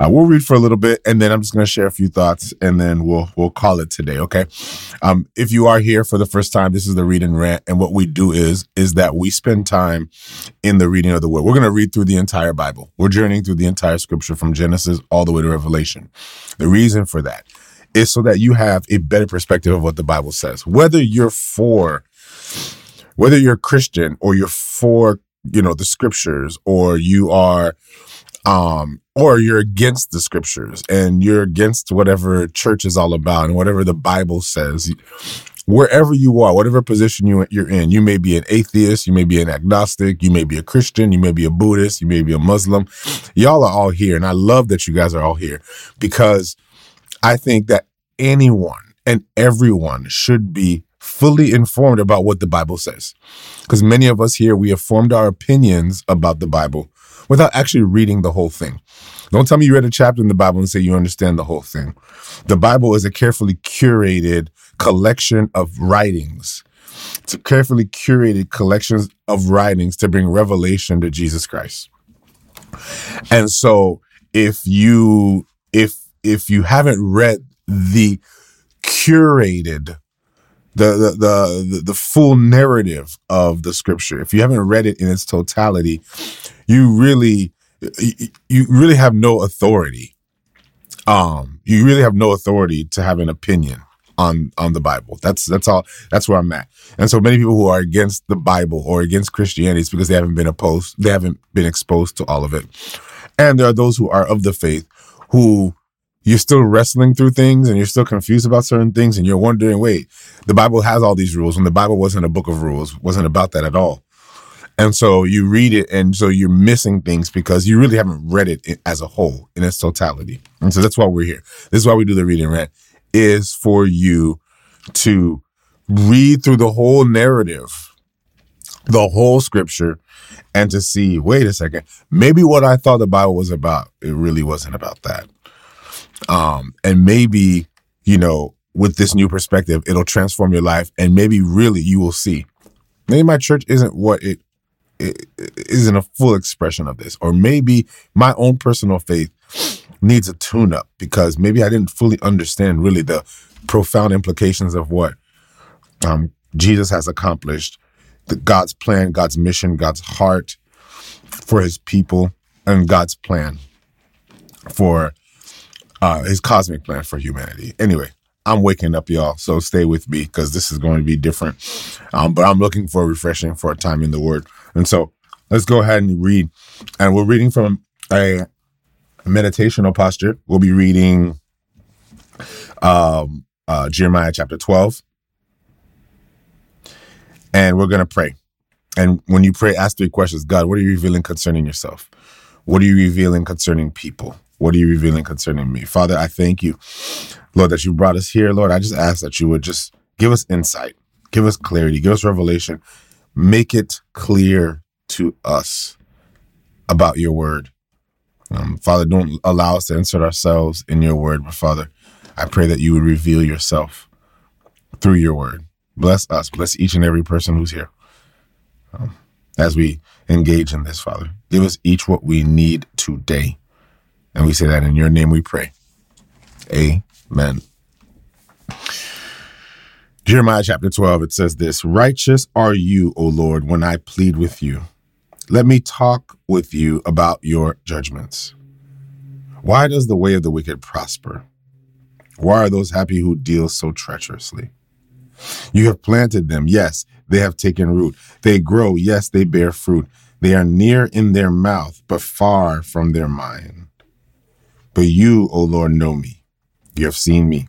Uh, we'll read for a little bit, and then I'm just going to share a few thoughts, and then we'll we'll call it today. Okay. Um, if you are here for the first time, this is the read and rant, and what we do is is that we spend time in the reading of the Word. We're going to read through the entire Bible. We're journeying through the entire Scripture from Genesis all the way to Revelation. The reason for that is so that you have a better perspective of what the Bible says. Whether you're for, whether you're Christian or you're for, you know, the Scriptures, or you are um, or you're against the scriptures and you're against whatever church is all about and whatever the Bible says. Wherever you are, whatever position you, you're in, you may be an atheist, you may be an agnostic, you may be a Christian, you may be a Buddhist, you may be a Muslim. Y'all are all here. And I love that you guys are all here because I think that anyone and everyone should be fully informed about what the Bible says. Because many of us here, we have formed our opinions about the Bible without actually reading the whole thing. Don't tell me you read a chapter in the Bible and say you understand the whole thing. The Bible is a carefully curated collection of writings. It's a carefully curated collections of writings to bring revelation to Jesus Christ. And so if you if if you haven't read the curated the, the the the full narrative of the scripture if you haven't read it in its totality you really you really have no authority um you really have no authority to have an opinion on on the bible. That's that's all that's where i'm at. And so many people who are against the bible or against christianity is because they haven't been opposed they haven't been exposed to all of it. And there are those who are of the faith who you're still wrestling through things and you're still confused about certain things and you're wondering, wait, the Bible has all these rules when the Bible wasn't a book of rules, wasn't about that at all. And so you read it and so you're missing things because you really haven't read it as a whole in its totality. And so that's why we're here. This is why we do the reading rant is for you to read through the whole narrative, the whole scripture and to see, wait a second, maybe what I thought the Bible was about, it really wasn't about that. Um, and maybe, you know, with this new perspective, it'll transform your life. And maybe really you will see. Maybe my church isn't what it, isn't a full expression of this. Or maybe my own personal faith needs a tune up because maybe I didn't fully understand really the profound implications of what um, Jesus has accomplished, the, God's plan, God's mission, God's heart for his people, and God's plan for uh, his cosmic plan for humanity. Anyway, I'm waking up, y'all. So stay with me because this is going to be different. Um, but I'm looking for refreshing for a time in the Word. And so let's go ahead and read. And we're reading from a meditational posture. We'll be reading um, uh, Jeremiah chapter 12. And we're going to pray. And when you pray, ask three questions God, what are you revealing concerning yourself? What are you revealing concerning people? What are you revealing concerning me? Father, I thank you, Lord, that you brought us here. Lord, I just ask that you would just give us insight, give us clarity, give us revelation, make it clear to us about your word. Um, Father, don't allow us to insert ourselves in your word, but Father, I pray that you would reveal yourself through your word. Bless us, bless each and every person who's here. Um, as we engage in this, Father, give us each what we need today. And we say that in your name we pray. Amen. Jeremiah chapter 12, it says this Righteous are you, O Lord, when I plead with you. Let me talk with you about your judgments. Why does the way of the wicked prosper? Why are those happy who deal so treacherously? You have planted them, yes, they have taken root. They grow, yes, they bear fruit. They are near in their mouth, but far from their mind. But you, O Lord, know me. You have seen me.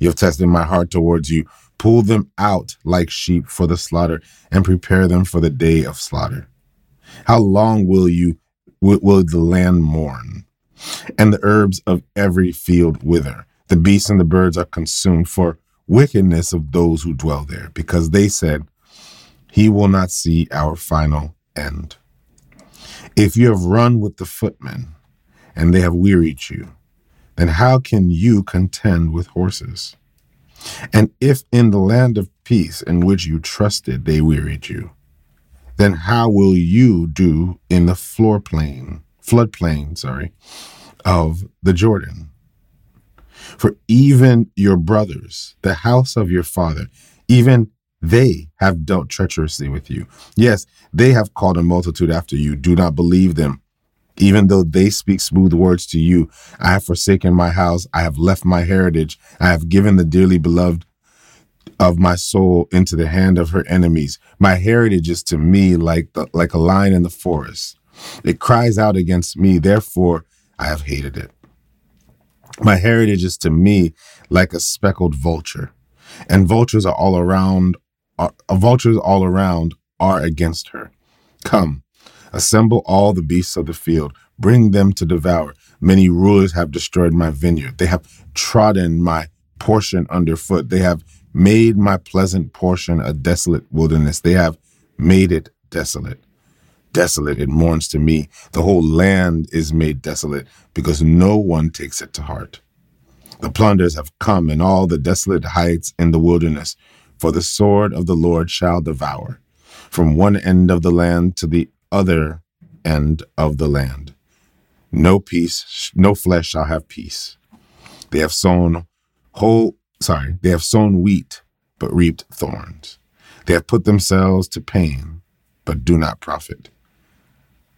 You have tested my heart towards you. Pull them out like sheep for the slaughter and prepare them for the day of slaughter. How long will you will, will the land mourn and the herbs of every field wither? The beasts and the birds are consumed for wickedness of those who dwell there, because they said, He will not see our final end. If you have run with the footmen, and they have wearied you, then how can you contend with horses? And if in the land of peace in which you trusted they wearied you, then how will you do in the floor plain, floodplain, sorry, of the Jordan. For even your brothers, the house of your father, even they have dealt treacherously with you. Yes, they have called a multitude after you. Do not believe them. Even though they speak smooth words to you, I have forsaken my house. I have left my heritage. I have given the dearly beloved of my soul into the hand of her enemies. My heritage is to me like the, like a lion in the forest. It cries out against me. Therefore, I have hated it. My heritage is to me like a speckled vulture, and vultures are all around. Are, uh, vultures all around are against her. Come, assemble all the beasts of the field, bring them to devour. Many rulers have destroyed my vineyard. They have trodden my portion underfoot. They have made my pleasant portion a desolate wilderness. They have made it desolate. Desolate, it mourns to me. The whole land is made desolate because no one takes it to heart. The plunders have come in all the desolate heights in the wilderness, for the sword of the Lord shall devour from one end of the land to the other end of the land. No peace, no flesh shall have peace. They have sown whole sorry, they have sown wheat, but reaped thorns. They have put themselves to pain, but do not profit.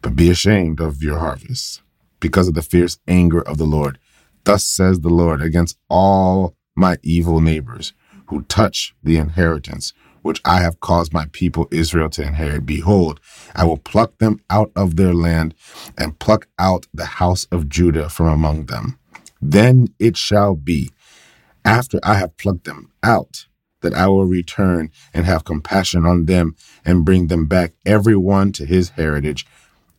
But be ashamed of your harvest, because of the fierce anger of the Lord. Thus says the Lord against all my evil neighbors who touch the inheritance which I have caused my people Israel to inherit. Behold, I will pluck them out of their land and pluck out the house of Judah from among them. Then it shall be after I have plucked them out, that I will return and have compassion on them and bring them back, every one to his heritage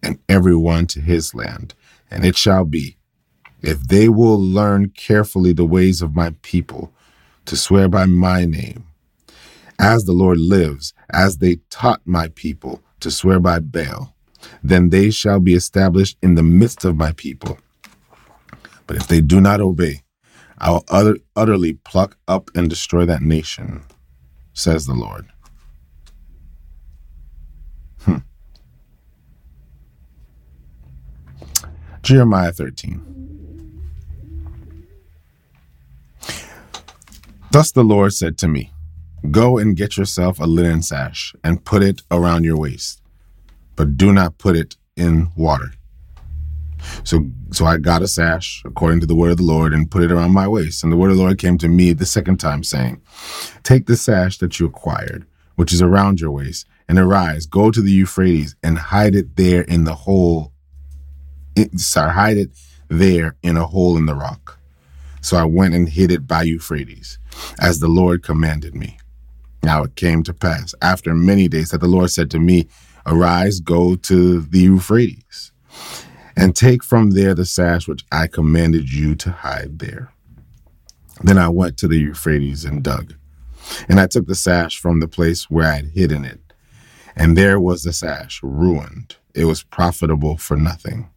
and every one to his land. And it shall be, if they will learn carefully the ways of my people, to swear by my name, as the Lord lives, as they taught my people to swear by Baal, then they shall be established in the midst of my people. But if they do not obey, I will utter, utterly pluck up and destroy that nation, says the Lord. Hmm. Jeremiah 13. Thus the Lord said to me, Go and get yourself a linen sash and put it around your waist, but do not put it in water. So so I got a sash according to the word of the Lord and put it around my waist. And the word of the Lord came to me the second time saying, Take the sash that you acquired, which is around your waist, and arise, go to the Euphrates and hide it there in the hole. sorry, hide it there in a hole in the rock. So I went and hid it by Euphrates, as the Lord commanded me. Now it came to pass after many days that the Lord said to me, Arise, go to the Euphrates and take from there the sash which I commanded you to hide there. Then I went to the Euphrates and dug, and I took the sash from the place where I had hidden it, and there was the sash ruined. It was profitable for nothing.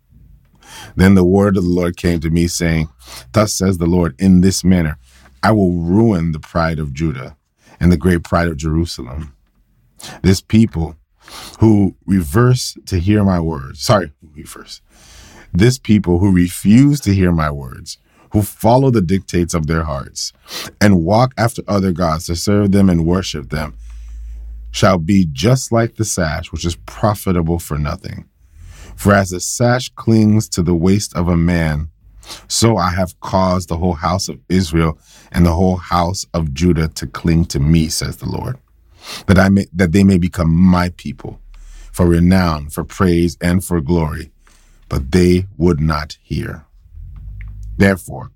Then the word of the Lord came to me, saying, Thus says the Lord, in this manner I will ruin the pride of Judah and the great pride of Jerusalem. This people who reverse to hear my words, sorry, reverse, this people who refuse to hear my words, who follow the dictates of their hearts, and walk after other gods to serve them and worship them, shall be just like the sash, which is profitable for nothing. For as the sash clings to the waist of a man, so I have caused the whole house of Israel and the whole house of Judah to cling to me, says the Lord, that I may that they may become my people, for renown, for praise, and for glory but they would not hear. Therefore,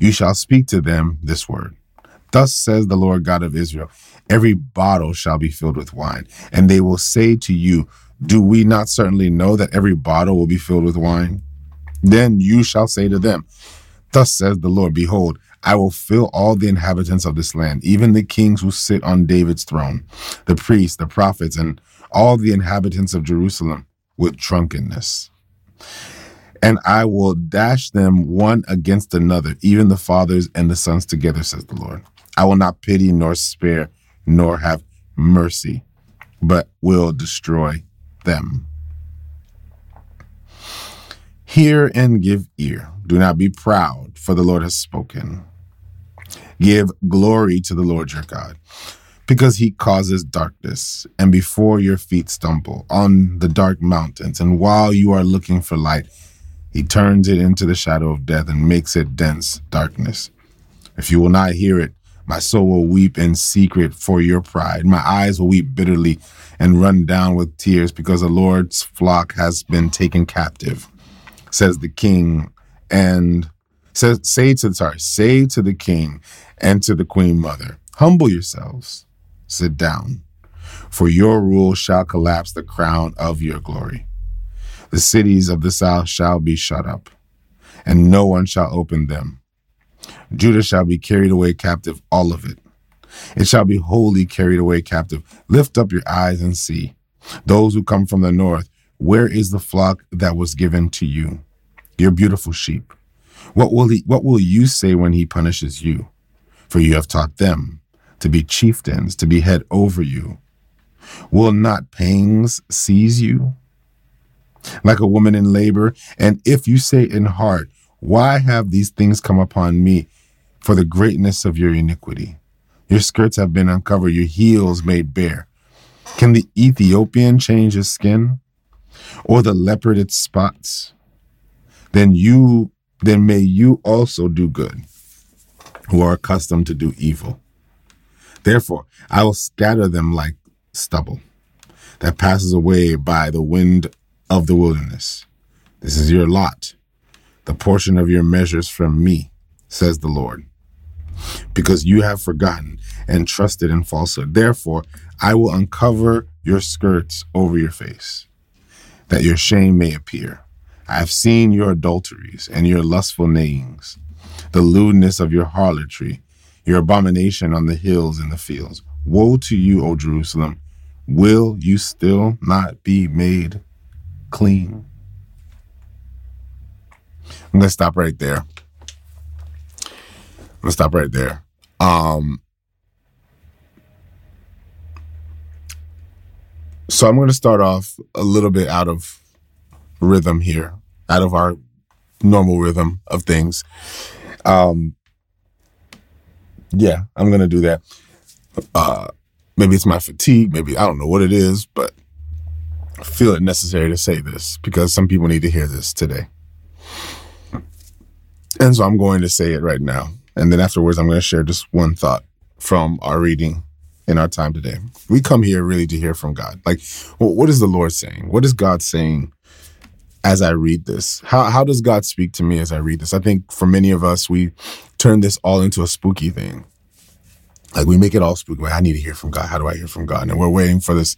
you shall speak to them this word. Thus says the Lord God of Israel Every bottle shall be filled with wine, and they will say to you, Do we not certainly know that every bottle will be filled with wine? Then you shall say to them, Thus says the Lord, Behold, I will fill all the inhabitants of this land, even the kings who sit on David's throne, the priests, the prophets, and all the inhabitants of Jerusalem with drunkenness and I will dash them one against another, even the fathers and the sons together, says the Lord. I will not pity nor spare nor have mercy, but will destroy them. Hear and give ear. Do not be proud, for the Lord has spoken. Give glory to the Lord your God, because he causes darkness, and before your feet stumble on the dark mountains. And while you are looking for light, he turns it into the shadow of death and makes it dense darkness. If you will not hear it, my soul will weep in secret for your pride. My eyes will weep bitterly and run down with tears because the Lord's flock has been taken captive, says the king. And says, say to, sorry, say to the king and to the queen mother, humble yourselves, sit down, for your rule shall collapse the crown of your glory. The cities of the south shall be shut up, and no one shall open them. Judah shall be carried away captive, all of it. It shall be wholly carried away captive. Lift up your eyes and see. Those who come from the north, where is the flock that was given to you? Your beautiful sheep. What will he, what will you say when he punishes you? For you have taught them to be chieftains, to be head over you. Will not pangs seize you? Like a woman in labor, and if you say in heart, Why have these things come upon me? For the greatness of your iniquity. Your skirts have been uncovered, your heels made bare. Can the Ethiopian change his skin? Or the leopard its spots? Then you then may you also do good, who are accustomed to do evil. Therefore, I will scatter them like stubble that passes away by the wind of the wilderness. This is your lot, the portion of your measures from me, says the Lord because you have forgotten and trusted in falsehood. Therefore, I will uncover your skirts over your face, that your shame may appear. I have seen your adulteries and your lustful neighings, the lewdness of your harlotry, your abomination on the hills and the fields. Woe to you, O Jerusalem! Will you still not be made clean? I'm to stop right there. Let's stop right there. Um, so I'm going to start off a little bit out of rhythm here, out of our normal rhythm of things. Um, yeah, I'm going to do that. Uh, maybe it's my fatigue. Maybe I don't know what it is, but I feel it necessary to say this because some people need to hear this today. And so I'm going to say it right now. And then afterwards, I'm going to share just one thought from our reading in our time today. We come here really to hear from God. Like, well, what is the Lord saying? What is God saying as I read this? How, how does God speak to me as I read this? I think for many of us, we turn this all into a spooky thing. Like we make it all spooky. I need to hear from God. How do I hear from God? And we're waiting for this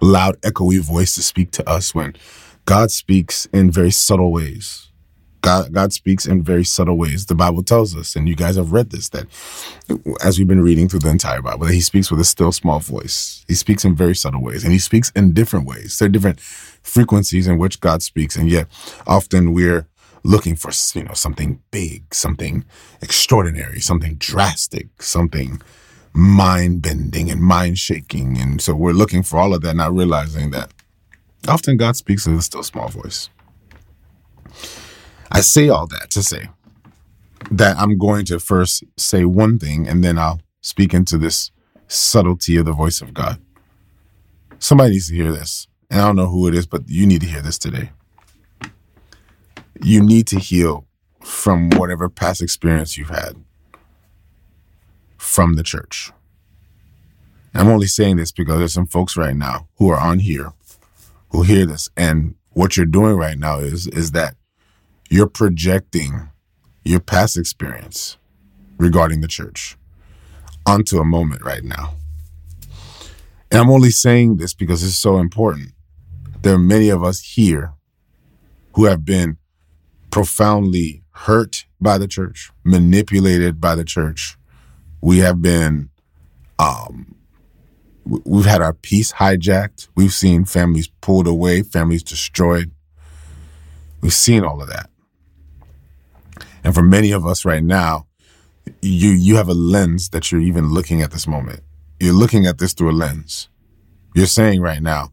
loud, echoey voice to speak to us when God speaks in very subtle ways. God, God speaks in very subtle ways. The Bible tells us, and you guys have read this, that as we've been reading through the entire Bible, that he speaks with a still small voice. He speaks in very subtle ways, and he speaks in different ways. There are different frequencies in which God speaks, and yet often we're looking for, you know, something big, something extraordinary, something drastic, something mind bending and mind shaking. And so we're looking for all of that, not realizing that often God speaks in a still small voice. I say all that to say that I'm going to first say one thing and then I'll speak into this subtlety of the voice of God. Somebody needs to hear this. And I don't know who it is, but you need to hear this today. You need to heal from whatever past experience you've had from the church. I'm only saying this because there's some folks right now who are on here who hear this and what you're doing right now is is that you're projecting your past experience regarding the church onto a moment right now. And I'm only saying this because it's so important. There are many of us here who have been profoundly hurt by the church, manipulated by the church. We have been, um, we've had our peace hijacked. We've seen families pulled away, families destroyed. We've seen all of that. And for many of us right now, you you have a lens that you're even looking at this moment. You're looking at this through a lens. You're saying right now,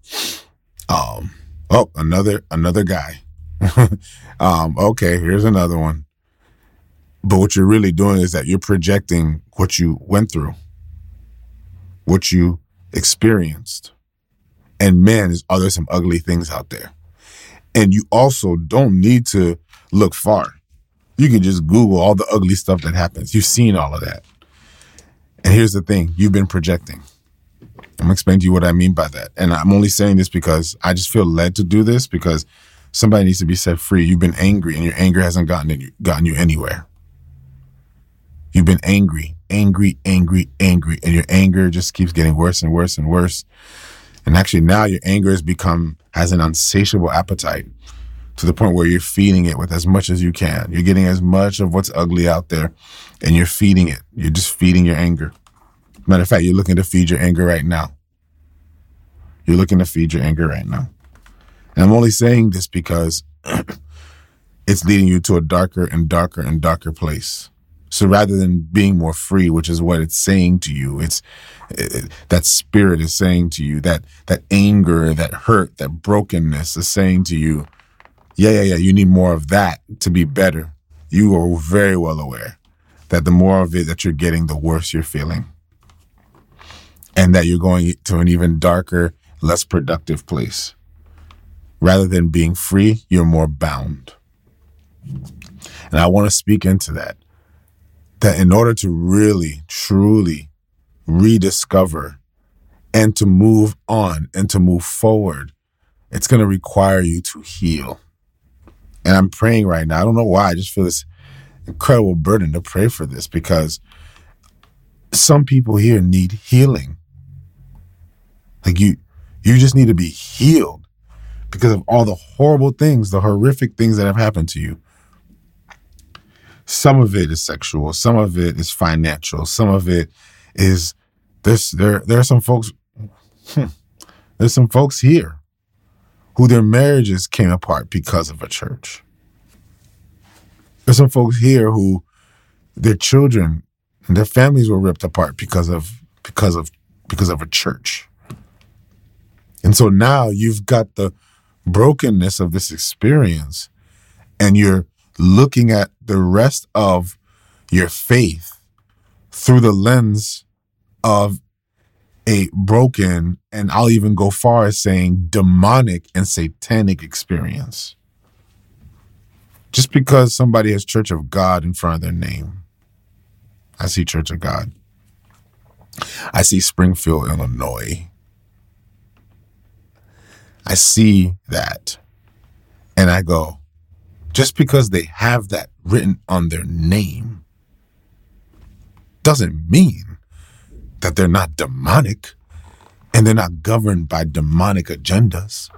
um, oh, another another guy, um, okay, here's another one. But what you're really doing is that you're projecting what you went through, what you experienced. And man, is, are there some ugly things out there? And you also don't need to look far. You can just Google all the ugly stuff that happens. You've seen all of that. And here's the thing you've been projecting. I'm gonna explain to you what I mean by that. And I'm only saying this because I just feel led to do this because somebody needs to be set free. You've been angry and your anger hasn't gotten, gotten you anywhere. You've been angry, angry, angry, angry, and your anger just keeps getting worse and worse and worse. And actually, now your anger has become, has an unsatiable appetite to the point where you're feeding it with as much as you can. You're getting as much of what's ugly out there and you're feeding it. You're just feeding your anger. Matter of fact, you're looking to feed your anger right now. You're looking to feed your anger right now. And I'm only saying this because it's leading you to a darker and darker and darker place. So rather than being more free, which is what it's saying to you, it's it, that spirit is saying to you that that anger, that hurt, that brokenness is saying to you, yeah, yeah, yeah, you need more of that to be better. You are very well aware that the more of it that you're getting, the worse you're feeling. And that you're going to an even darker, less productive place. Rather than being free, you're more bound. And I want to speak into that that in order to really, truly rediscover and to move on and to move forward, it's going to require you to heal. And I'm praying right now. I don't know why. I just feel this incredible burden to pray for this because some people here need healing. Like you, you just need to be healed because of all the horrible things, the horrific things that have happened to you. Some of it is sexual, some of it is financial, some of it is there's there there are some folks hmm, there's some folks here who their marriages came apart because of a church. There's some folks here who their children and their families were ripped apart because of because of because of a church. And so now you've got the brokenness of this experience and you're looking at the rest of your faith through the lens of a broken, and I'll even go far as saying demonic and satanic experience. Just because somebody has Church of God in front of their name, I see Church of God. I see Springfield, Illinois. I see that and I go, just because they have that written on their name doesn't mean that they're not demonic and they're not governed by demonic agendas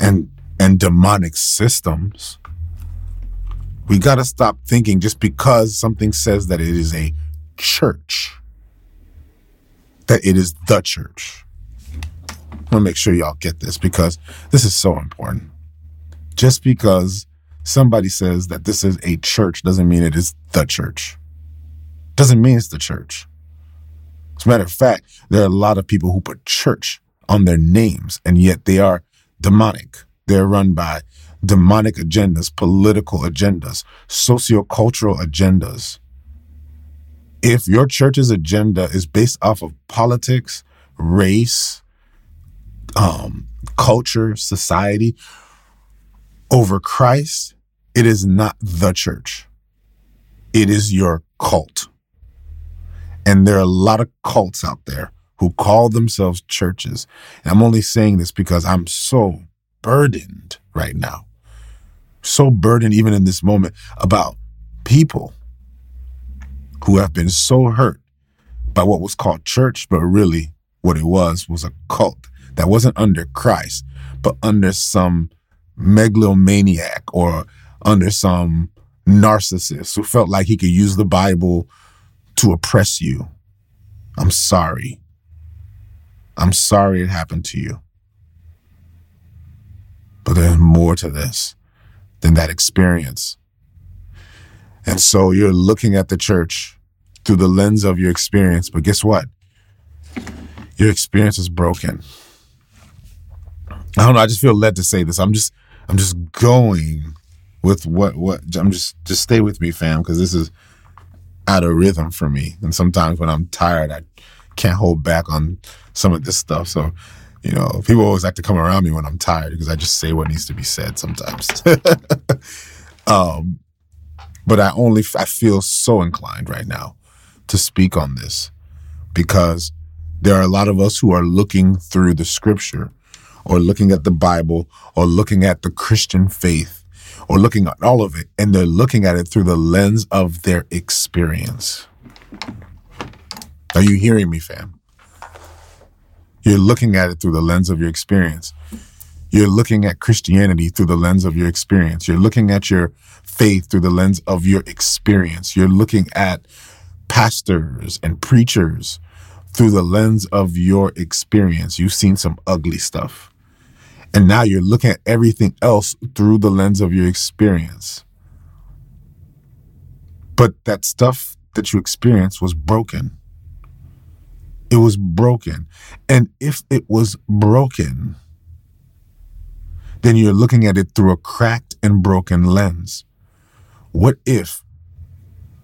and and demonic systems. We got to stop thinking just because something says that it is a church that it is the church. I want to make sure y'all get this because this is so important. Just because somebody says that this is a church doesn't mean it is the church. Doesn't mean it's the church. As a matter of fact, there are a lot of people who put church on their names, and yet they are demonic. They're run by demonic agendas, political agendas, sociocultural agendas. If your church's agenda is based off of politics, race, um, culture, society, over Christ, it is not the church. It is your cult. And there are a lot of cults out there who call themselves churches. And I'm only saying this because I'm so burdened right now. So burdened, even in this moment, about people who have been so hurt by what was called church, but really what it was was a cult that wasn't under Christ, but under some megalomaniac or under some narcissist who felt like he could use the Bible to oppress you. I'm sorry. I'm sorry it happened to you. But there's more to this than that experience. And so you're looking at the church through the lens of your experience. But guess what? Your experience is broken. I don't know. I just feel led to say this. I'm just I'm just going with what what I'm just just stay with me, fam, because this is out of rhythm for me. And sometimes when I'm tired, I can't hold back on some of this stuff. So, you know, people always like to come around me when I'm tired because I just say what needs to be said sometimes. um, but I only I feel so inclined right now to speak on this because there are a lot of us who are looking through the scripture or looking at the Bible or looking at the Christian faith or looking at all of it and they're looking at it through the lens of their experience. Are you hearing me, fam? You're looking at it through the lens of your experience. You're looking at Christianity through the lens of your experience. You're looking at your faith through the lens of your experience. You're looking at pastors and preachers through the lens of your experience. You've seen some ugly stuff. And now you're looking at everything else through the lens of your experience. But that stuff that you experienced was broken. It was broken. And if it was broken, then you're looking at it through a cracked and broken lens. What if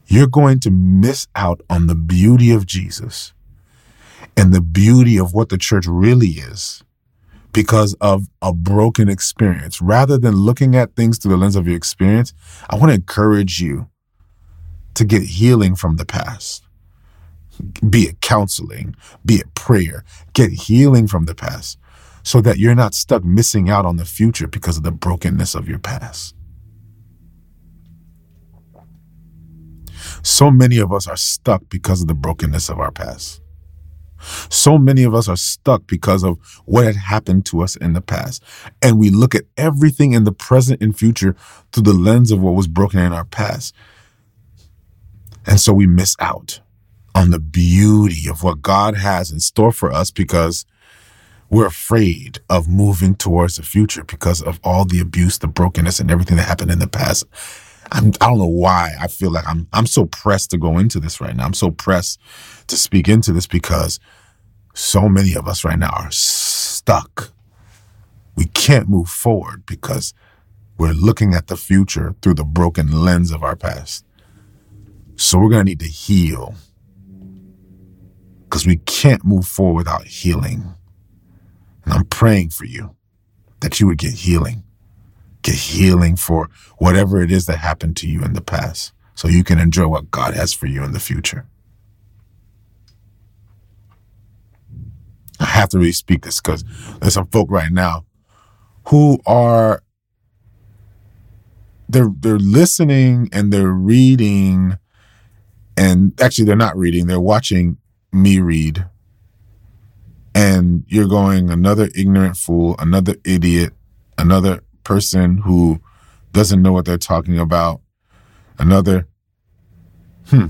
you're going to miss out on the beauty of Jesus and the beauty of what the church really is because of a broken experience. Rather than looking at things through the lens of your experience, I want to encourage you to get healing from the past. Be it counseling, be it prayer, get healing from the past so that you're not stuck missing out on the future because of the brokenness of your past. So many of us are stuck because of the brokenness of our past. So many of us are stuck because of what had happened to us in the past. And we look at everything in the present and future through the lens of what was broken in our past. And so we miss out on the beauty of what God has in store for us because we're afraid of moving towards the future because of all the abuse, the brokenness, and everything that happened in the past. I'm, I don't know why I feel like I'm I'm so pressed to go into this right now. I'm so pressed to speak into this because so many of us right now are stuck. We can't move forward because we're looking at the future through the broken lens of our past. So we're going to need to heal because we can't move forward without healing. And I'm praying for you that you would get healing get healing for whatever it is that happened to you in the past so you can enjoy what God has for you in the future. I have to really speak this because there's some folk right now who are they're they're listening and they're reading and actually they're not reading, they're watching me read. And you're going another ignorant fool, another idiot, another person who doesn't know what they're talking about. Another, hmm,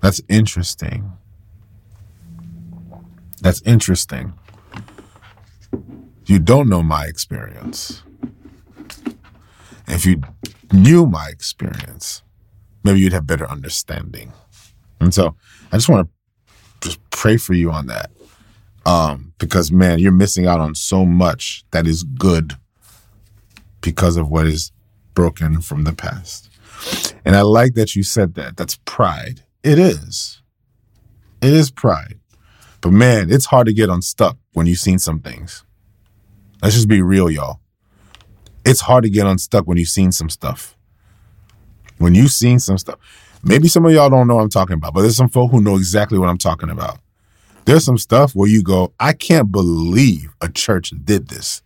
that's interesting. That's interesting. You don't know my experience. If you knew my experience, maybe you'd have better understanding. And so I just want to just pray for you on that. Um, because man, you're missing out on so much that is good because of what is broken from the past. And I like that you said that. That's pride. It is. It is pride. But man, it's hard to get unstuck when you've seen some things. Let's just be real, y'all. It's hard to get unstuck when you've seen some stuff. When you've seen some stuff. Maybe some of y'all don't know what I'm talking about, but there's some folk who know exactly what I'm talking about. There's some stuff where you go, I can't believe a church did this.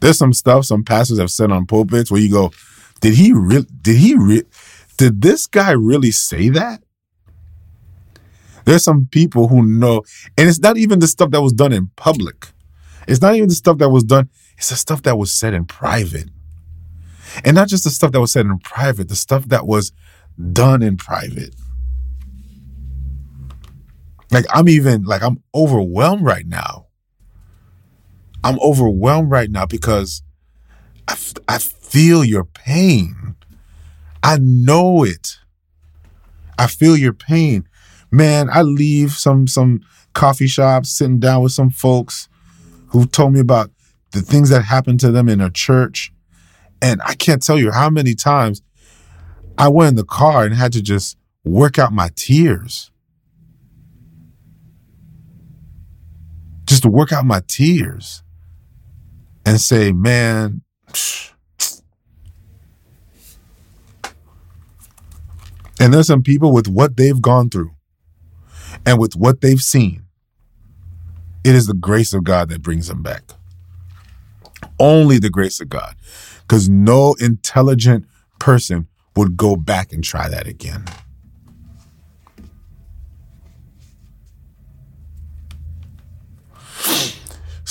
There's some stuff some pastors have said on pulpits where you go, did he really, did he re- did this guy really say that? There's some people who know, and it's not even the stuff that was done in public. It's not even the stuff that was done, it's the stuff that was said in private. And not just the stuff that was said in private, the stuff that was done in private. Like I'm even like I'm overwhelmed right now I'm overwhelmed right now because I, f- I feel your pain. I know it. I feel your pain. Man, I leave some some coffee shops sitting down with some folks who told me about the things that happened to them in a church And I can't tell you how many times I went in the car and had to just work out my tears. Just to work out my tears and say, man, and there's some people with what they've gone through and with what they've seen, it is the grace of God that brings them back. Only the grace of God. Because no intelligent person would go back and try that again.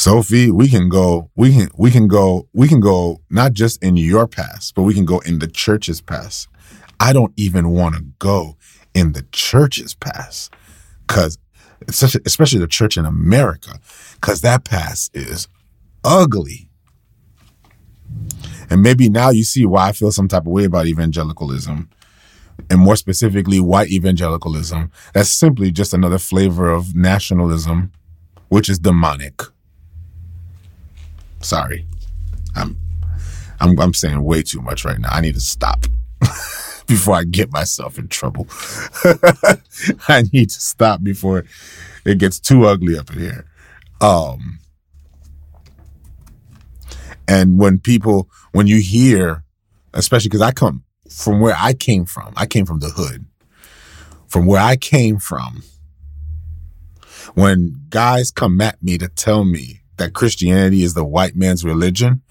Sophie, we can go, we can, we can go, we can go not just in your past, but we can go in the church's past. I don't even want to go in the church's past because especially the church in America, because that past is ugly. And maybe now you see why I feel some type of way about evangelicalism, and more specifically, white evangelicalism. That's simply just another flavor of nationalism, which is demonic. Sorry, I'm, I'm, I'm saying way too much right now. I need to stop. before I get myself in trouble. I need to stop before it gets too ugly up in here. Um, and when people, when you hear, especially because I come from where I came from, I came from the hood. From where I came from, when guys come at me to tell me that Christianity is the white man's religion,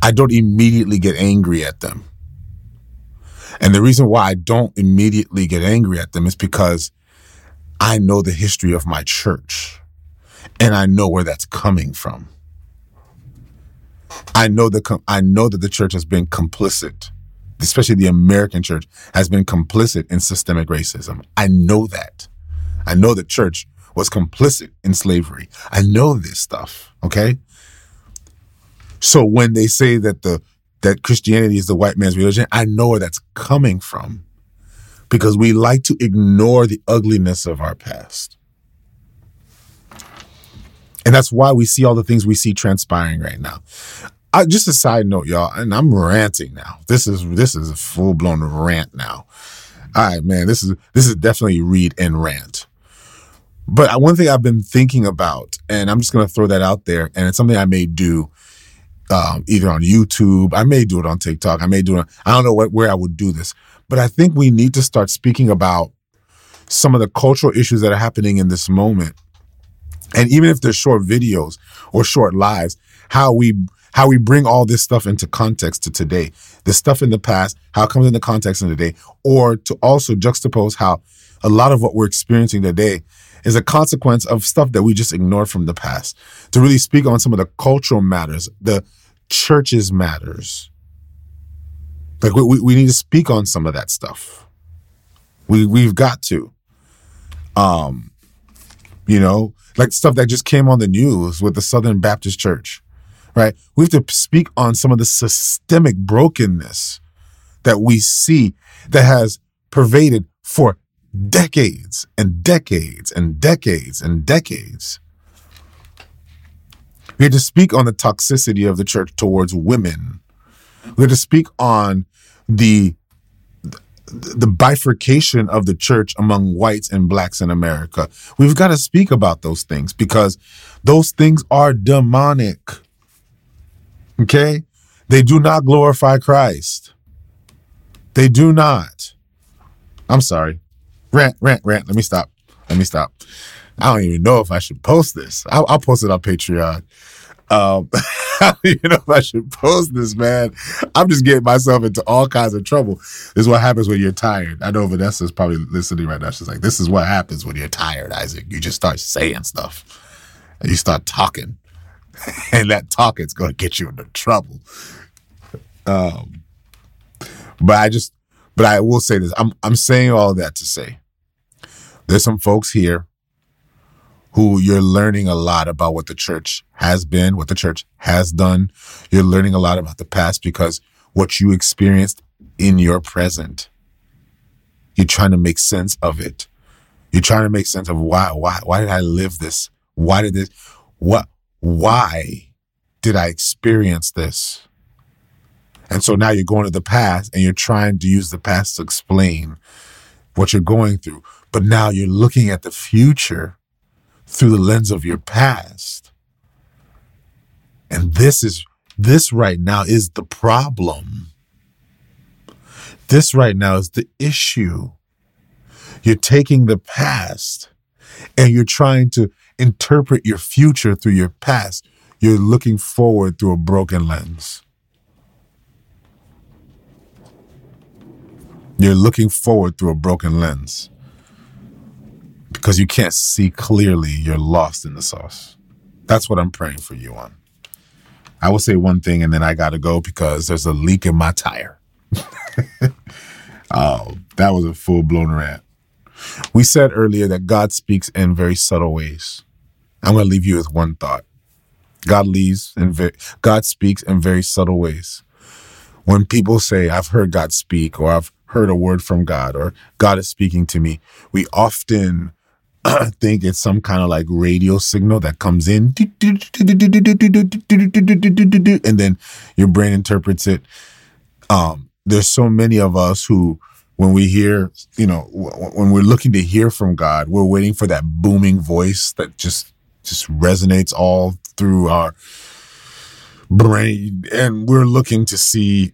I don't immediately get angry at them. And the reason why I don't immediately get angry at them is because I know the history of my church and I know where that's coming from. I know that I know that the church has been complicit, especially the American church has been complicit in systemic racism. I know that. I know the church was complicit in slavery. I know this stuff, okay? So when they say that the that Christianity is the white man's religion, I know where that's coming from because we like to ignore the ugliness of our past. And that's why we see all the things we see transpiring right now. I, just a side note, y'all, and I'm ranting now. This is this is a full blown rant now. All right, man, this is this is definitely read and rant. But one thing I've been thinking about, and I'm just gonna throw that out there, and it's something I may do um, either on YouTube. I may do it on TikTok. I may do it. I don't know what, where I would do this, but I think we need to start speaking about some of the cultural issues that are happening in this moment. And even if they're short videos or short lives, how we how we bring all this stuff into context to today. The stuff in the past, how it comes into context in today, or to also juxtapose how a lot of what we're experiencing today is a consequence of stuff that we just ignored from the past. To really speak on some of the cultural matters, the churches matters. Like we, we need to speak on some of that stuff. We we've got to. Um, you know, like stuff that just came on the news with the Southern Baptist Church, right? We have to speak on some of the systemic brokenness that we see that has pervaded for decades and decades and decades and decades. We had to speak on the toxicity of the church towards women. We had to speak on the the bifurcation of the church among whites and blacks in America. We've got to speak about those things because those things are demonic. Okay? They do not glorify Christ. They do not. I'm sorry rant, rant, rant. Let me stop. Let me stop. I don't even know if I should post this. I'll, I'll post it on Patreon. Um, I don't even know if I should post this, man. I'm just getting myself into all kinds of trouble. This is what happens when you're tired. I know Vanessa's probably listening right now. She's like, this is what happens when you're tired, Isaac. You just start saying stuff and you start talking. and that talking's going to get you into trouble. Um, but I just, but I will say this. I'm, I'm saying all that to say there's some folks here who you're learning a lot about what the church has been, what the church has done. You're learning a lot about the past because what you experienced in your present. You're trying to make sense of it. You're trying to make sense of why, why, why did I live this? Why did this, what, why did I experience this? And so now you're going to the past and you're trying to use the past to explain what you're going through. But now you're looking at the future through the lens of your past. And this is, this right now is the problem. This right now is the issue. You're taking the past and you're trying to interpret your future through your past. You're looking forward through a broken lens. You're looking forward through a broken lens because you can't see clearly. You're lost in the sauce. That's what I'm praying for you on. I will say one thing and then I got to go because there's a leak in my tire. oh, that was a full blown rant. We said earlier that God speaks in very subtle ways. I'm going to leave you with one thought. God leaves and God speaks in very subtle ways. When people say, I've heard God speak, or I've heard a word from God, or God is speaking to me, we often think it's some kind of like radio signal that comes in, and then your brain interprets it. Um, there's so many of us who when we hear, you know, when we're looking to hear from God, we're waiting for that booming voice that just just resonates all through our brain and we're looking to see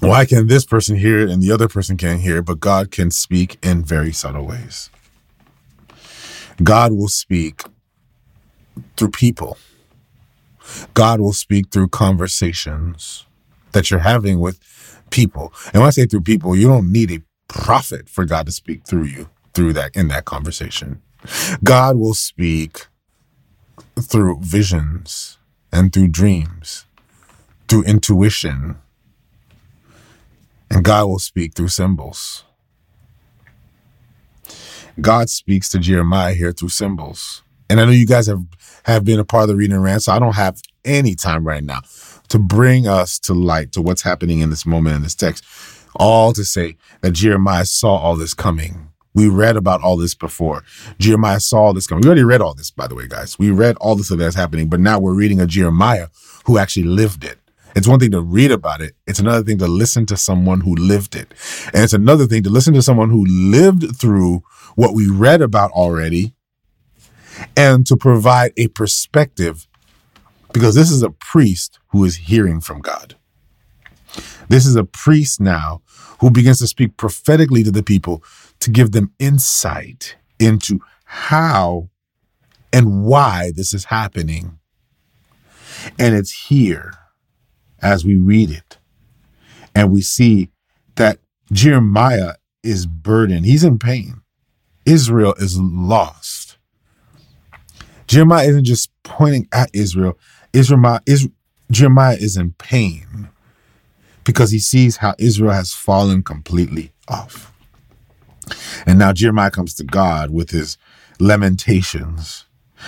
why can this person hear it and the other person can't hear it, but God can speak in very subtle ways. God will speak through people. God will speak through conversations that you're having with people. And when I say through people, you don't need a prophet for God to speak through you through that in that conversation. God will speak through visions and through dreams, through intuition. And God will speak through symbols. God speaks to Jeremiah here through symbols. And I know you guys have, have been a part of the reading rant, so I don't have any time right now to bring us to light to what's happening in this moment in this text. All to say that Jeremiah saw all this coming. We read about all this before. Jeremiah saw all this coming. We already read all this, by the way, guys. We read all this of that's happening, but now we're reading a Jeremiah who actually lived it. It's one thing to read about it. It's another thing to listen to someone who lived it. And it's another thing to listen to someone who lived through what we read about already and to provide a perspective because this is a priest who is hearing from God. This is a priest now who begins to speak prophetically to the people to give them insight into how and why this is happening. And it's here as we read it. And we see that Jeremiah is burdened, he's in pain. Israel is lost. Jeremiah isn't just pointing at Israel, Israel is, Jeremiah is in pain because he sees how Israel has fallen completely off. And now Jeremiah comes to God with his lamentations.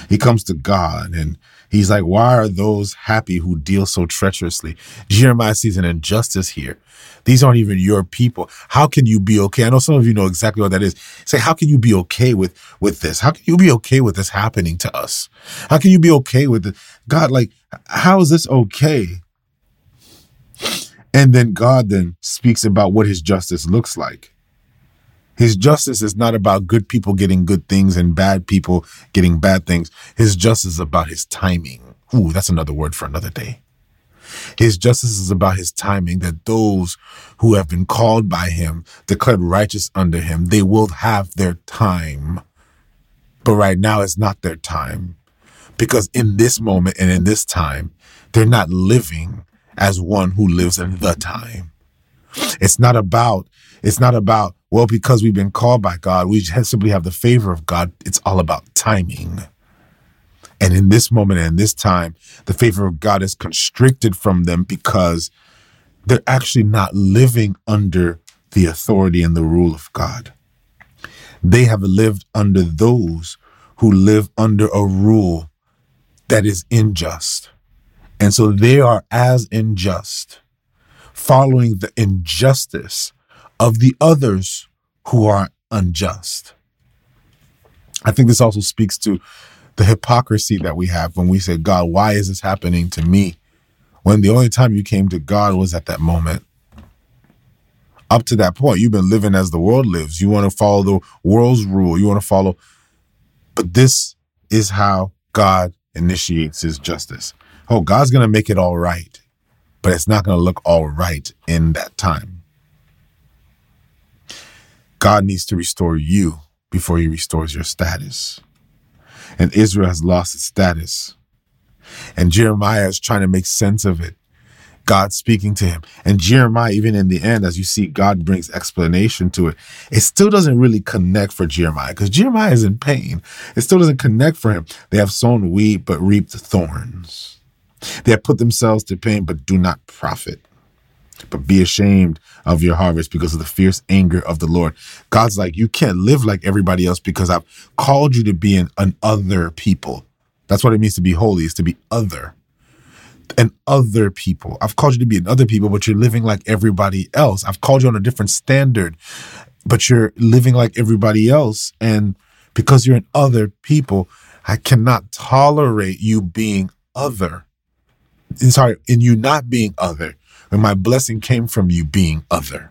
He comes to God and he's like, Why are those happy who deal so treacherously? Jeremiah sees an injustice here. These aren't even your people. How can you be okay? I know some of you know exactly what that is. Say, how can you be okay with with this? How can you be okay with this happening to us? How can you be okay with it? God, like, how is this okay? And then God then speaks about what his justice looks like. His justice is not about good people getting good things and bad people getting bad things. His justice is about his timing. Ooh, that's another word for another day. His justice is about his timing that those who have been called by him, declared righteous under him, they will have their time. But right now it's not their time because in this moment and in this time, they're not living as one who lives in the time. It's not about, it's not about, well, because we've been called by God, we simply have the favor of God. It's all about timing. And in this moment and this time, the favor of God is constricted from them because they're actually not living under the authority and the rule of God. They have lived under those who live under a rule that is unjust. And so they are as unjust, following the injustice of the others who are unjust. I think this also speaks to the hypocrisy that we have when we say, God, why is this happening to me? when the only time you came to God was at that moment. Up to that point, you've been living as the world lives. You want to follow the world's rule. You want to follow. But this is how God initiates his justice. Oh, God's going to make it all right, but it's not going to look all right in that time. God needs to restore you before he restores your status. And Israel has lost its status. And Jeremiah is trying to make sense of it. God speaking to him. And Jeremiah, even in the end, as you see, God brings explanation to it. It still doesn't really connect for Jeremiah because Jeremiah is in pain. It still doesn't connect for him. They have sown wheat but reaped thorns. They have put themselves to pain but do not profit. But be ashamed of your harvest because of the fierce anger of the Lord. God's like, you can't live like everybody else because I've called you to be an, an other people. That's what it means to be holy, is to be other and other people. I've called you to be an other people, but you're living like everybody else. I've called you on a different standard, but you're living like everybody else. And because you're an other people, I cannot tolerate you being other. And sorry, in you not being other. And my blessing came from you being other.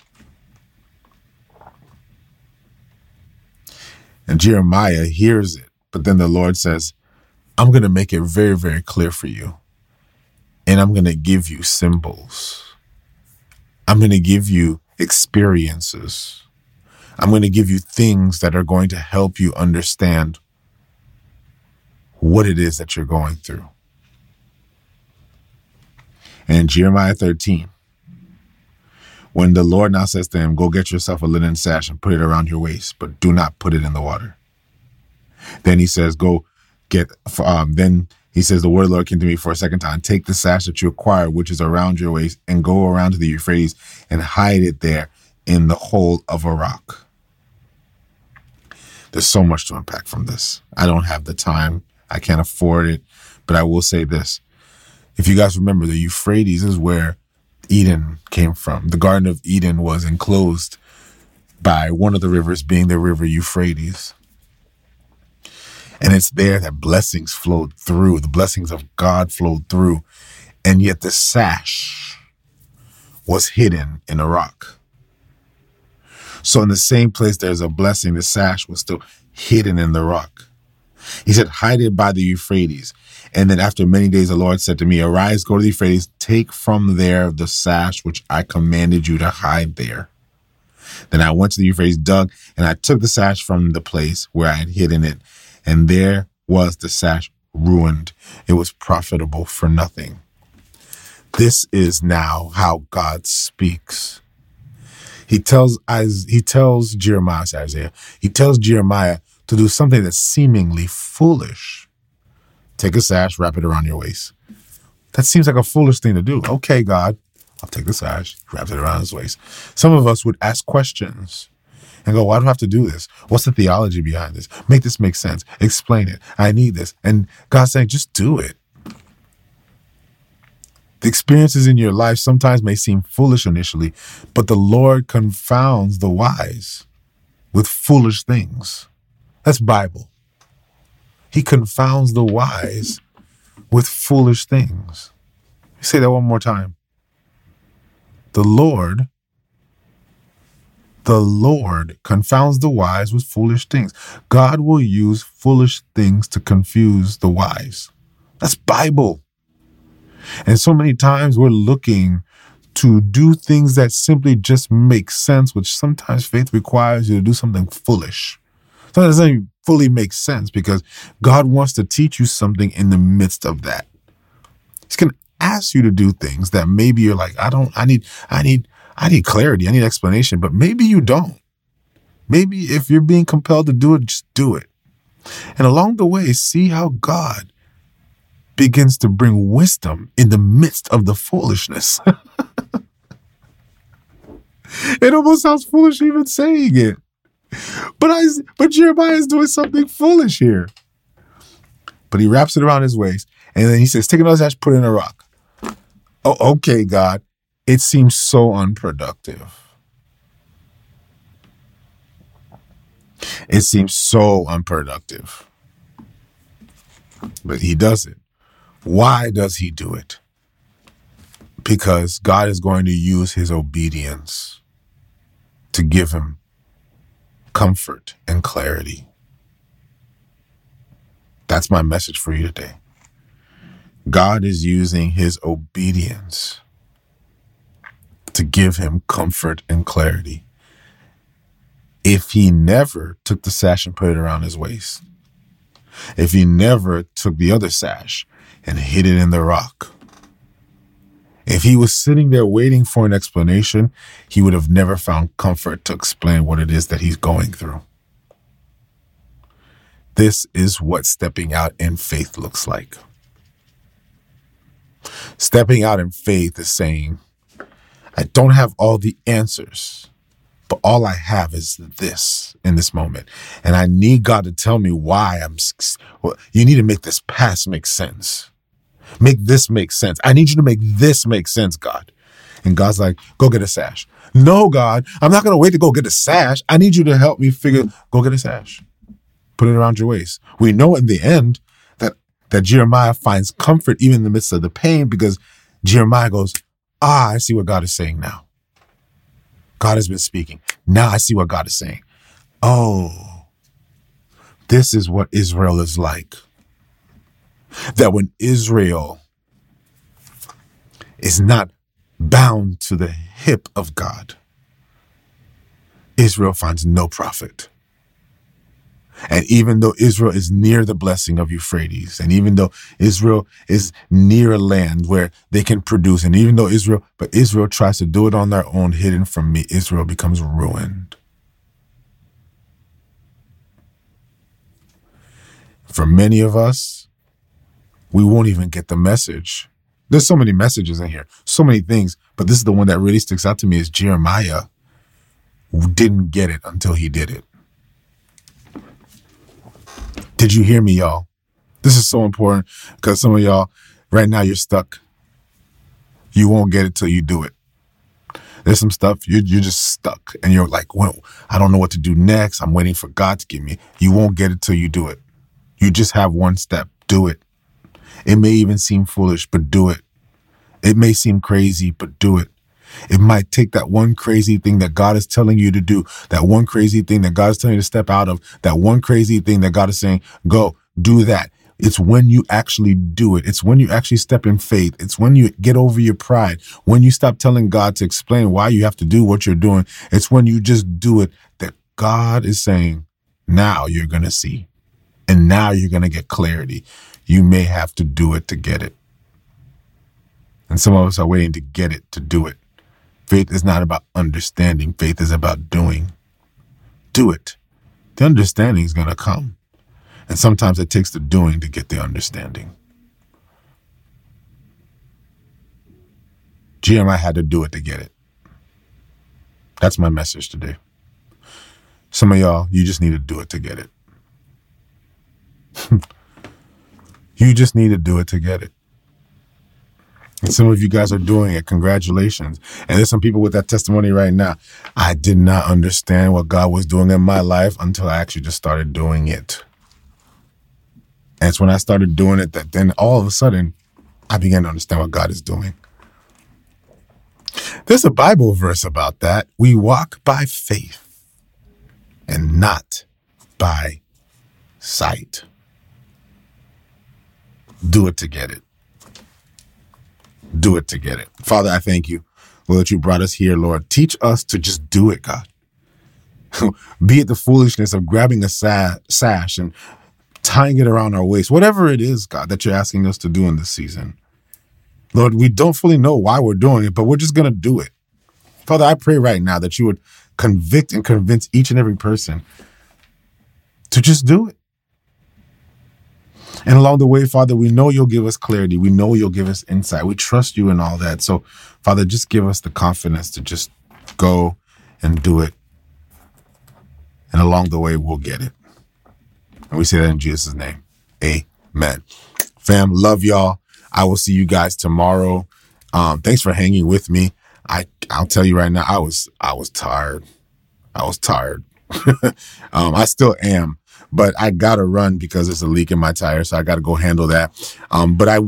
And Jeremiah hears it, but then the Lord says, I'm going to make it very, very clear for you and I'm going to give you symbols. I'm going to give you experiences. I'm going to give you things that are going to help you understand what it is that you're going through. And Jeremiah 13, when the Lord now says to him, Go get yourself a linen sash and put it around your waist, but do not put it in the water. Then he says, Go get, um, then he says, The word of the Lord came to me for a second time. Take the sash that you acquired, which is around your waist, and go around to the Euphrates and hide it there in the hole of a rock. There's so much to unpack from this. I don't have the time. I can't afford it. But I will say this. If you guys remember, the Euphrates is where Eden came from. The Garden of Eden was enclosed by one of the rivers being the river Euphrates. And it's there that blessings flowed through, the blessings of God flowed through. And yet the sash was hidden in a rock. So in the same place there's a blessing, the sash was still hidden in the rock. He said, hide it by the Euphrates. And then after many days, the Lord said to me, Arise, go to the Euphrates, take from there the sash which I commanded you to hide there. Then I went to the Euphrates, dug, and I took the sash from the place where I had hidden it, and there was the sash ruined. It was profitable for nothing. This is now how God speaks. He tells he tells Jeremiah, Isaiah, he tells Jeremiah to do something that's seemingly foolish. Take a sash, wrap it around your waist. That seems like a foolish thing to do. Okay, God, I'll take the sash, wrap it around his waist. Some of us would ask questions and go, why do I have to do this? What's the theology behind this? Make this make sense. Explain it. I need this. And God's saying, just do it. The experiences in your life sometimes may seem foolish initially, but the Lord confounds the wise with foolish things. That's Bible. He confounds the wise with foolish things. Say that one more time. The Lord the Lord confounds the wise with foolish things. God will use foolish things to confuse the wise. That's Bible. And so many times we're looking to do things that simply just make sense, which sometimes faith requires you to do something foolish. Sometimes it doesn't fully make sense because God wants to teach you something in the midst of that. He's going to ask you to do things that maybe you're like, I don't, I need, I need, I need clarity. I need explanation, but maybe you don't. Maybe if you're being compelled to do it, just do it. And along the way, see how God begins to bring wisdom in the midst of the foolishness. it almost sounds foolish even saying it. But I but Jeremiah is doing something foolish here. But he wraps it around his waist and then he says, Take another sash, put it in a rock. Oh, okay, God it seems so unproductive. It seems so unproductive. But he does it. Why does he do it? because God is going to use his obedience to give him comfort and clarity. That's my message for you today. God is using his obedience to give him comfort and clarity. If he never took the sash and put it around his waist, if he never took the other sash and hid it in the rock, if he was sitting there waiting for an explanation, he would have never found comfort to explain what it is that he's going through. This is what stepping out in faith looks like. Stepping out in faith is saying, I don't have all the answers, but all I have is this in this moment. And I need God to tell me why I'm, well, you need to make this past make sense. Make this make sense. I need you to make this make sense, God. And God's like, go get a sash. No, God, I'm not going to wait to go get a sash. I need you to help me figure, go get a sash. Put it around your waist. We know in the end that, that Jeremiah finds comfort even in the midst of the pain because Jeremiah goes, ah, I see what God is saying now. God has been speaking. Now I see what God is saying. Oh, this is what Israel is like that when Israel is not bound to the hip of God, Israel finds no profit. And even though Israel is near the blessing of Euphrates, and even though Israel is near a land where they can produce, and even though Israel, but Israel tries to do it on their own, hidden from me, Israel becomes ruined. For many of us, we won't even get the message. There's so many messages in here, so many things, but this is the one that really sticks out to me is Jeremiah didn't get it until he did it. Did you hear me, y'all? This is so important because some of y'all right now you're stuck. You won't get it till you do it. There's some stuff you're, you're just stuck and you're like, well, I don't know what to do next. I'm waiting for God to give me. You won't get it till you do it. You just have one step. Do it. It may even seem foolish, but do it. It may seem crazy, but do it. It might take that one crazy thing that God is telling you to do, that one crazy thing that God is telling you to step out of, that one crazy thing that God is saying, go, do that. It's when you actually do it. It's when you actually step in faith. It's when you get over your pride. When you stop telling God to explain why you have to do what you're doing. It's when you just do it that God is saying, now you're going to see. And now you're going to get clarity you may have to do it to get it. And some of us are waiting to get it to do it. Faith is not about understanding, faith is about doing. Do it. The understanding is going to come. And sometimes it takes the doing to get the understanding. Jeremiah had to do it to get it. That's my message today. Some of y'all, you just need to do it to get it. You just need to do it to get it. And some of you guys are doing it. Congratulations. And there's some people with that testimony right now. I did not understand what God was doing in my life until I actually just started doing it. And it's when I started doing it that then all of a sudden I began to understand what God is doing. There's a Bible verse about that. We walk by faith and not by sight. Do it to get it. Do it to get it. Father, I thank you, Lord, that you brought us here, Lord. Teach us to just do it, God. Be it the foolishness of grabbing a sash and tying it around our waist, whatever it is, God, that you're asking us to do in this season. Lord, we don't fully know why we're doing it, but we're just going to do it. Father, I pray right now that you would convict and convince each and every person to just do it. And along the way, Father, we know you'll give us clarity. We know you'll give us insight. We trust you in all that. So, Father, just give us the confidence to just go and do it. And along the way, we'll get it. And we say that in Jesus' name. Amen. Fam, love y'all. I will see you guys tomorrow. Um, thanks for hanging with me. I I'll tell you right now, I was I was tired. I was tired. um, I still am but I gotta run because there's a leak in my tire, so I gotta go handle that. Um, but I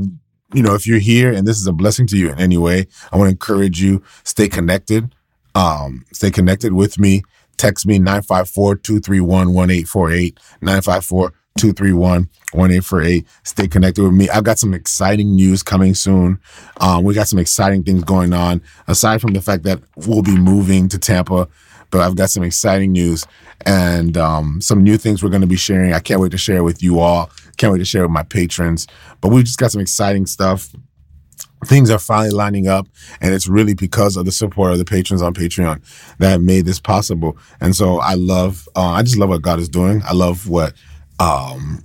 you know, if you're here and this is a blessing to you in any way, I want to encourage you, stay connected. Um, stay connected with me. Text me 954-231-1848, 954-231-1848. Stay connected with me. I've got some exciting news coming soon. Um, we got some exciting things going on. Aside from the fact that we'll be moving to Tampa, but I've got some exciting news and um, some new things we're going to be sharing. I can't wait to share with you all. Can't wait to share with my patrons. But we've just got some exciting stuff things are finally lining up and it's really because of the support of the patrons on patreon that made this possible and so i love uh, i just love what god is doing i love what um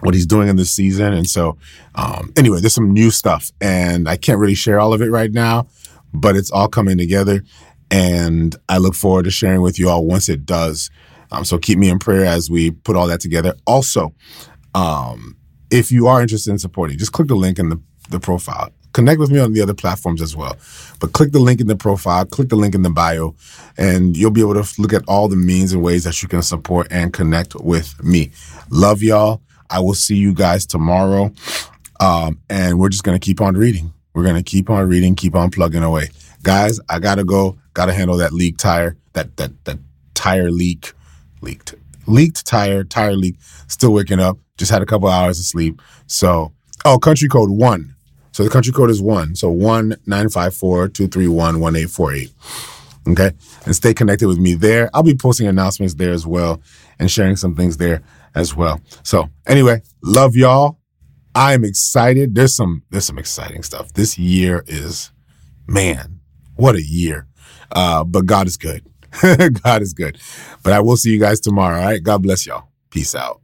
what he's doing in this season and so um anyway there's some new stuff and i can't really share all of it right now but it's all coming together and i look forward to sharing with you all once it does um, so keep me in prayer as we put all that together also um if you are interested in supporting just click the link in the the profile. Connect with me on the other platforms as well. But click the link in the profile, click the link in the bio, and you'll be able to look at all the means and ways that you can support and connect with me. Love y'all. I will see you guys tomorrow. Um, and we're just going to keep on reading. We're going to keep on reading, keep on plugging away. Guys, I got to go. Got to handle that leak tire, that, that, that tire leak, leaked, leaked tire, tire leak. Still waking up. Just had a couple hours of sleep. So, oh, country code one so the country code is one. So one nine five four two three one one eight four eight. Okay. And stay connected with me there. I'll be posting announcements there as well and sharing some things there as well. So anyway, love y'all. I'm excited. There's some there's some exciting stuff. This year is man, what a year. Uh, but God is good. God is good. But I will see you guys tomorrow. All right. God bless y'all. Peace out.